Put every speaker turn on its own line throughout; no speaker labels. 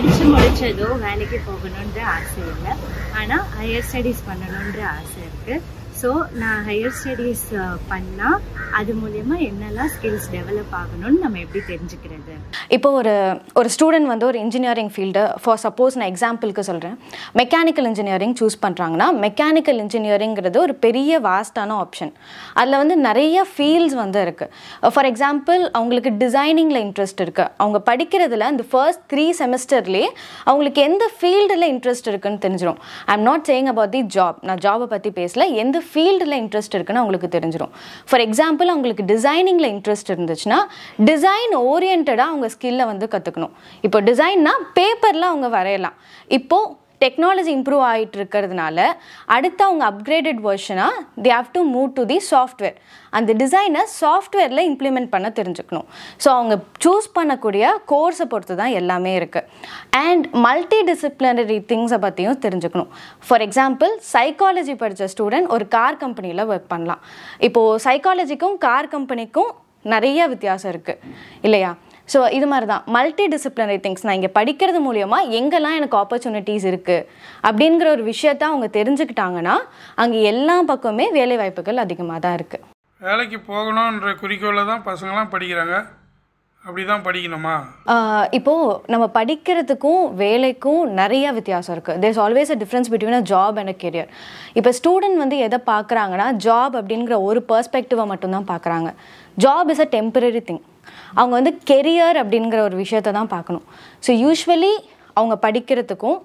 படிச்சு முடிச்சதோ வேலைக்கு போகணுன்ற ஆசை இல்லை. ஆனா ஹையர் ஸ்டடீஸ் பண்ணணுன்ற ஆசை இருக்கு. ஸோ நான் ஹையர் ஸ்டடீஸ் பண்ணால் அது மூலயமா என்னெல்லாம் ஸ்கில்ஸ் டெவலப் ஆகணும்னு நம்ம எப்படி தெரிஞ்சுக்கிறது?
இப்போ ஒரு ஒரு ஸ்டூடெண்ட் வந்து ஒரு இன்ஜினியரிங் ஃபீல்டு ஃபார் சப்போஸ் நான் எக்ஸாம்பிளுக்கு சொல்கிறேன் மெக்கானிக்கல் இன்ஜினியரிங் சூஸ் பண்ணுறாங்கன்னா மெக்கானிக்கல் இன்ஜினியரிங்கிறது ஒரு பெரிய வாஸ்டான ஆப்ஷன் அதில் வந்து நிறைய ஃபீல்ட்ஸ் வந்து இருக்குது ஃபார் எக்ஸாம்பிள் அவங்களுக்கு டிசைனிங்கில் இன்ட்ரெஸ்ட் இருக்குது அவங்க படிக்கிறதுல அந்த ஃபர்ஸ்ட் த்ரீ செமஸ்டர்லேயே அவங்களுக்கு எந்த ஃபீல்டில் இன்ட்ரெஸ்ட் இருக்குன்னு தெரிஞ்சிடும் I am not saying about the job நான் ஜாபை பற்றி பேசல. எந்த ஃபீல்டில் இன்ட்ரெஸ்ட் இருக்குன்னு அவங்களுக்கு தெரிஞ்சிடும் ஃபார் எக்ஸாம்பிள் அவங்களுக்கு டிசைனிங்கில் இன்ட்ரெஸ்ட் இருந்துச்சுன்னா டிசைன் ஓரியன்டாக அவங்க ஸ்கில்லை வந்து கற்றுக்கணும் இப்போ டிசைன்னா பேப்பரில் அவங்க வரையலாம். இப்போது டெக்னாலஜி இம்ப்ரூவ் ஆகிட்டு இருக்கிறதுனால அடுத்து அவங்க upgraded வெர்ஷனாக they have to move to the software அந்த டிசைனை சாஃப்ட்வேரில் இம்ப்ளிமெண்ட் பண்ண தெரிஞ்சுக்கணும். ஸோ அவங்க சூஸ் பண்ணக்கூடிய கோர்ஸை பொறுத்து தான் எல்லாமே இருக்குது அண்ட் மல்டி டிசிப்ளினரி திங்ஸை பற்றியும் தெரிஞ்சுக்கணும். ஃபார் எக்ஸாம்பிள் சைக்காலஜி படித்த ஸ்டூடெண்ட் ஒரு கார் கம்பெனியில் ஒர்க் பண்ணலாம். இப்போது சைக்காலஜிக்கும் கார் கம்பெனிக்கும் நிறைய வித்தியாசம் இருக்குது இல்லையா? ஸோ இது மாதிரி தான் மல்டி டிசிப்ளினரி திங்ஸ் நான் இங்கே படிக்கிறது மூலியமாக எங்கெல்லாம் எனக்கு ஆப்பர்ச்சுனிட்டிஸ் இருக்குது அப்படிங்கிற ஒரு விஷயத்த அவங்க தெரிஞ்சுக்கிட்டாங்கன்னா அங்கே எல்லா பக்கமே வேலை வாய்ப்புகள் அதிகமாக தான் இருக்குது
வேலைக்கு போகணுன்ற குறிக்கோளில் தான் பசங்களாம் படிக்கிறாங்க. அப்படி தான் படிக்கணுமா
இப்போது நம்ம படிக்கிறதுக்கும் வேலைக்கும் நிறைய வித்தியாசம் இருக்குது there's always a difference between a job and a career இப்போ ஸ்டூடெண்ட் வந்து எதை பார்க்குறாங்கன்னா ஜாப் அப்படிங்கிற ஒரு பெர்ஸ்பெக்டிவை மட்டும்தான் பார்க்குறாங்க. Job is a temporary thing அவங்க வந்து கெரியர் அப்படிங்கிற ஒரு விஷயத்த தான் பார்க்கணும். ஸோ யூஸ்வலி அவங்க படிக்கிறதுக்கும்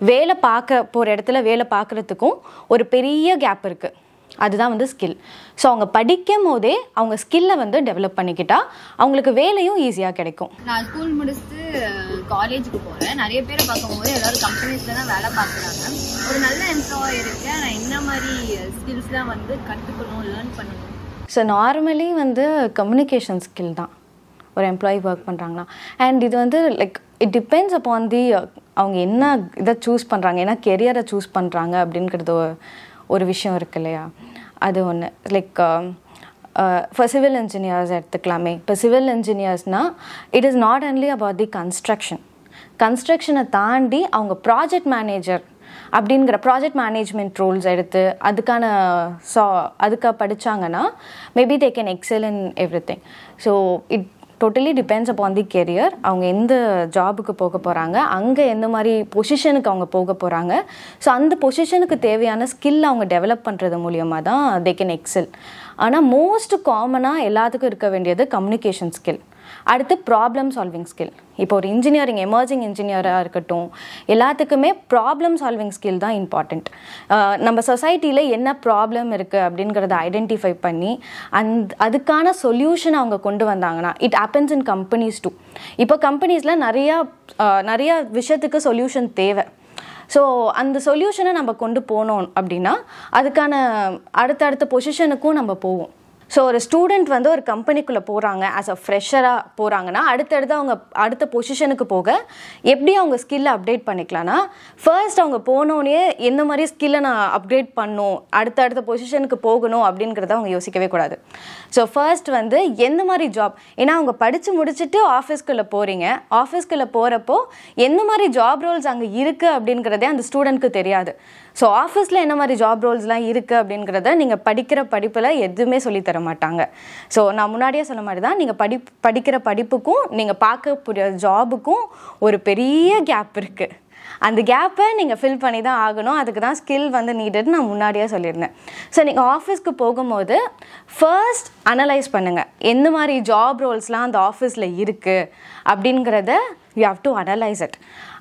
வேலை பார்க்க போகிற இடத்துல வேலை பார்க்குறதுக்கும் ஒரு பெரிய கேப் இருக்குது அதுதான் வந்து ஸ்கில் ஸோ அவங்க படிக்கும் போதே அவங்க ஸ்கில்லை வந்து டெவலப் பண்ணிக்கிட்டா அவங்களுக்கு வேலையும் ஈஸியாக கிடைக்கும்.
நான் ஸ்கூல் முடிச்சுட்டு காலேஜுக்கு போறேன். நிறைய பேரை பார்க்கும்போது எல்லாரும் கம்பெனிஸ்ல தான் வேலை பார்க்குறாங்க. ஒரு நல்ல எம்ப்ளாயர் இருக்கு நான் என்ன மாதிரி ஸ்கில்ஸ் தான் வந்து கற்றுக்கணும் லேர்ன் பண்ணணும்?
ஸோ நார்மலி வந்து கம்யூனிகேஷன் ஸ்கில் தான். ஒரு எம்ப்ளாயி ஒர்க் பண்ணுறாங்கன்னா அண்ட் இது வந்து like it depends upon the அவங்க என்ன இதை சூஸ் பண்ணுறாங்க என்ன கெரியரை சூஸ் பண்ணுறாங்க அப்படிங்கிறது ஒரு விஷயம் இருக்கு இல்லையா? அது ஒன்று லைக் இப்போ சிவில் இன்ஜினியர்ஸ் எடுத்துக்கலாமே. இப்போ civil இன்ஜினியர்ஸ்னால் it is not only about the construction கன்ஸ்ட்ரக்ஷனை தாண்டி அவங்க ப்ராஜெக்ட் மேனேஜர் அப்படிங்கிற ப்ராஜெக்ட் மேனேஜ்மெண்ட் ரூல்ஸ் எடுத்து அதுக்கான சா அதுக்காக படித்தாங்கன்னா maybe they can excel in everything so it totally depends upon the career அவங்க எந்த ஜாபுக்கு போக போகிறாங்க அங்கே எந்த மாதிரி பொசிஷனுக்கு அவங்க போக போகிறாங்க ஸோ அந்த பொசிஷனுக்கு தேவையான ஸ்கில் அவங்க டெவலப் பண்ணுறது மூலியமாக தான் தே கேன் எக்ஸல் ஆனால் மோஸ்ட் காமனாக எல்லாத்துக்கும் இருக்க வேண்டியது கம்யூனிகேஷன் ஸ்கில் அடுத்து ப்ராப்ளம் சால்விங் ஸ்கில் இப்போ ஒரு இன்ஜினியரிங் எமர்ஜிங் இன்ஜினியராக இருக்கட்டும் எல்லாத்துக்குமே ப்ராப்ளம் சால்விங் ஸ்கில் தான் இம்பார்ட்டண்ட் நம்ம சொசைட்டியில் என்ன ப்ராப்ளம் இருக்குது அப்படிங்கிறத ஐடென்டிஃபை பண்ணி அந் அதுக்கான சொல்யூஷன் அவங்க கொண்டு வந்தாங்கன்னா it happens in companies too இப்போ கம்பெனிஸில் நிறையா நிறையா விஷயத்துக்கு சொல்யூஷன் தேவை. ஸோ அந்த சொல்யூஷனை நம்ம கொண்டு போனோம் அப்படின்னா அதுக்கான அடுத்தடுத்த பொசிஷனுக்கும் நம்ம போவோம். ஸோ ஒரு ஸ்டூடெண்ட் வந்து ஒரு கம்பெனிக்குள்ளே போகிறாங்க ஆஸ் அ ஃப்ரெஷராக போகிறாங்கன்னா அடுத்தடுத்து அவங்க அடுத்த பொசிஷனுக்கு போக எப்படி அவங்க ஸ்கில்லை அப்டேட் பண்ணிக்கலாம்னா ஃபர்ஸ்ட் அவங்க போனோடனே எந்த மாதிரி ஸ்கில்லை நான் அப்கிரேட் பண்ணும் அடுத்தடுத்த பொசிஷனுக்கு போகணும் அப்படிங்கிறத அவங்க யோசிக்கவே கூடாது. ஸோ ஃபர்ஸ்ட் வந்து எந்த மாதிரி ஜாப் ஏன்னா அவங்க படித்து முடிச்சுட்டு ஆஃபீஸ்க்குள்ளே போகிறீங்க ஆஃபீஸ்க்குள்ளே போகிறப்போ எந்த மாதிரி ஜாப் ரோல்ஸ் அங்கே இருக்குது அப்படிங்கிறதே அந்த ஸ்டூடெண்ட்க்கு தெரியாது. ஸோ ஆஃபீஸில் என்ன மாதிரி ஜாப் ரோல்ஸ்லாம் இருக்குது அப்படிங்கிறத நீங்கள் படிக்கிற படிப்பில் எதுவுமே சொல்லித் தர மாட்டாங்க. ஸோ நான் முன்னாடியே சொன்ன மாதிரி தான் நீங்கள் படி படிக்கிற படிப்புக்கும் நீங்கள் பார்க்கக்கூடிய ஜாபுக்கும் ஒரு பெரிய கேப் இருக்குது அந்த கேப்பை நீங்கள் ஃபில் பண்ணி தான் ஆகணும். அதுக்கு தான் ஸ்கில் வந்து நீடட் நான் முன்னாடியே சொல்லியிருந்தேன். ஸோ நீங்கள் ஆஃபீஸ்க்கு போகும்போது ஃபர்ஸ்ட் அனலைஸ் பண்ணுங்கள் எந்த மாதிரி ஜாப் ரோல்ஸ்லாம் அந்த ஆஃபீஸில் இருக்குது அப்படிங்கிறத you have to analyse it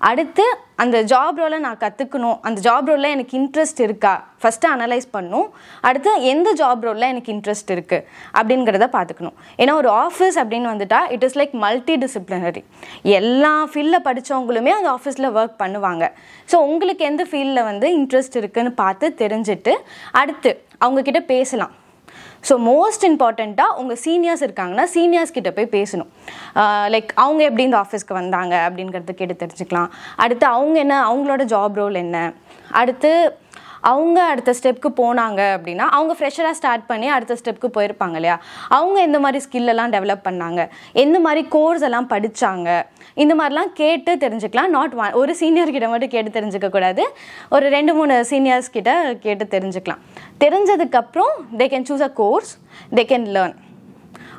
அடுத்து அந்த ஜாப் ரோலை நான் கற்றுக்கணும் அந்த ஜாப் ரோலில் எனக்கு இன்ட்ரெஸ்ட் இருக்கா? ஃபஸ்ட்டு அனலைஸ் பண்ணும். அடுத்து எந்த ஜாப் ரோலில் எனக்கு இன்ட்ரெஸ்ட் இருக்குது அப்படிங்கிறத பார்த்துக்கணும் ஏன்னா ஒரு ஆஃபீஸ் அப்படின்னு வந்துட்டா it is like multi disciplinary எல்லா ஃபீல்டில் படித்தவங்களுமே அந்த ஆஃபீஸில் ஒர்க் பண்ணுவாங்க. ஸோ உங்களுக்கு எந்த ஃபீல்டில் வந்து இன்ட்ரெஸ்ட் இருக்குன்னு பார்த்து தெரிஞ்சுட்டு அடுத்து அவங்கக்கிட்ட பேசலாம். ஸோ மோஸ்ட் இம்பார்ட்டண்ட்டாக உங்கள் சீனியர்ஸ் இருக்காங்கன்னா சீனியர்ஸ் கிட்ட போய் பேசணும். லைக் அவங்க எப்படி இந்த ஆஃபீஸ்க்கு வந்தாங்க அப்படிங்கிறத கேட்டு தெரிஞ்சுக்கலாம். அடுத்து அவங்க என்ன அவங்களோட ஜாப் ரோல் என்ன? அடுத்து அவங்க அடுத்த ஸ்டெப்க்கு போனாங்க அப்படின்னா அவங்க ஃப்ரெஷராக ஸ்டார்ட் பண்ணி அடுத்த ஸ்டெப்க்கு போயிருப்பாங்க இல்லையா? அவங்க எந்த மாதிரி ஸ்கில்லெல்லாம் டெவலப் பண்ணாங்க? எந்த மாதிரி கோர்ஸ் எல்லாம் படித்தாங்க இந்த மாதிரிலாம் கேட்டு தெரிஞ்சுக்கலாம். நாட் ஒன் ஒரு சீனியர் கிட்ட மட்டும் கேட்டு தெரிஞ்சுக்கக்கூடாது ஒரு ரெண்டு மூணு சீனியர்ஸ் கிட்ட கேட்டு தெரிஞ்சுக்கலாம். தெரிஞ்சதுக்கப்புறம் they can choose a course they can learn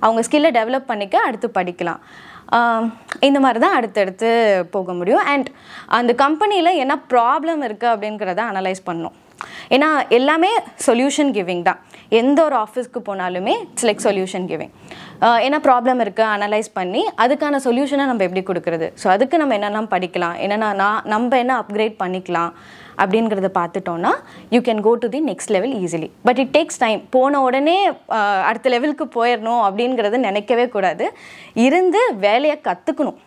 அவங்க ஸ்கில்லை டெவலப் பண்ணிக்க அடுத்து படிக்கலாம். இந்த மாதிரி தான் அடுத்தடுத்து போக முடியும். அண்ட் அந்த கம்பெனியில் என்ன ப்ராப்ளம் இருக்குது அப்படிங்கிறத அனலைஸ் பண்ணோம் ஏன்னா எல்லாமே சொல்யூஷன் கிவிங் தான். எந்த ஒரு ஆஃபீஸ்க்கு போனாலுமே இட்ஸ் லைக் சொல்யூஷன் கிவிங் என்ன ப்ராப்ளம் இருக்குது அனலைஸ் பண்ணி அதுக்கான சொல்யூஷனை நம்ம எப்படி கொடுக்குறது? ஸோ அதுக்கு நம்ம என்னெல்லாம் படிக்கலாம்? என்னென்னா நான் நம்ம என்ன அப்கிரேட் பண்ணிக்கலாம்? அப்படிங்கிறத பார்த்துட்டோன்னா you can go to the next level easily but it takes time போன உடனே அடுத்த லெவலுக்கு போயிடணும் அப்படிங்கிறத நினைக்கவே கூடாது. இருந்து வேலையை கற்றுக்கணும்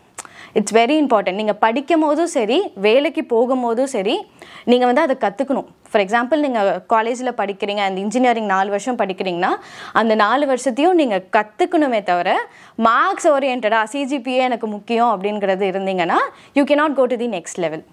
இட்ஸ் வெரி இம்பார்ட்டன்ட் நீங்கள் படிக்கும் போதும் சரி வேலைக்கு போகும்போதும் சரி நீங்கள் வந்து அதை கற்றுக்கணும் ஃபார் எக்ஸாம்பிள் நீங்கள் காலேஜில் படிக்கிறீங்க அந்த இன்ஜினியரிங் நாலு வருஷம் படிக்கிறீங்கன்னா அந்த நாலு வருஷத்தையும் நீங்கள் கற்றுக்கணுமே தவிர மார்க்ஸ் ஓரியன்டாக சிஜிபிஏ எனக்கு முக்கியம் அப்படிங்கிறது இருந்தீங்கன்னா you can not go to the next level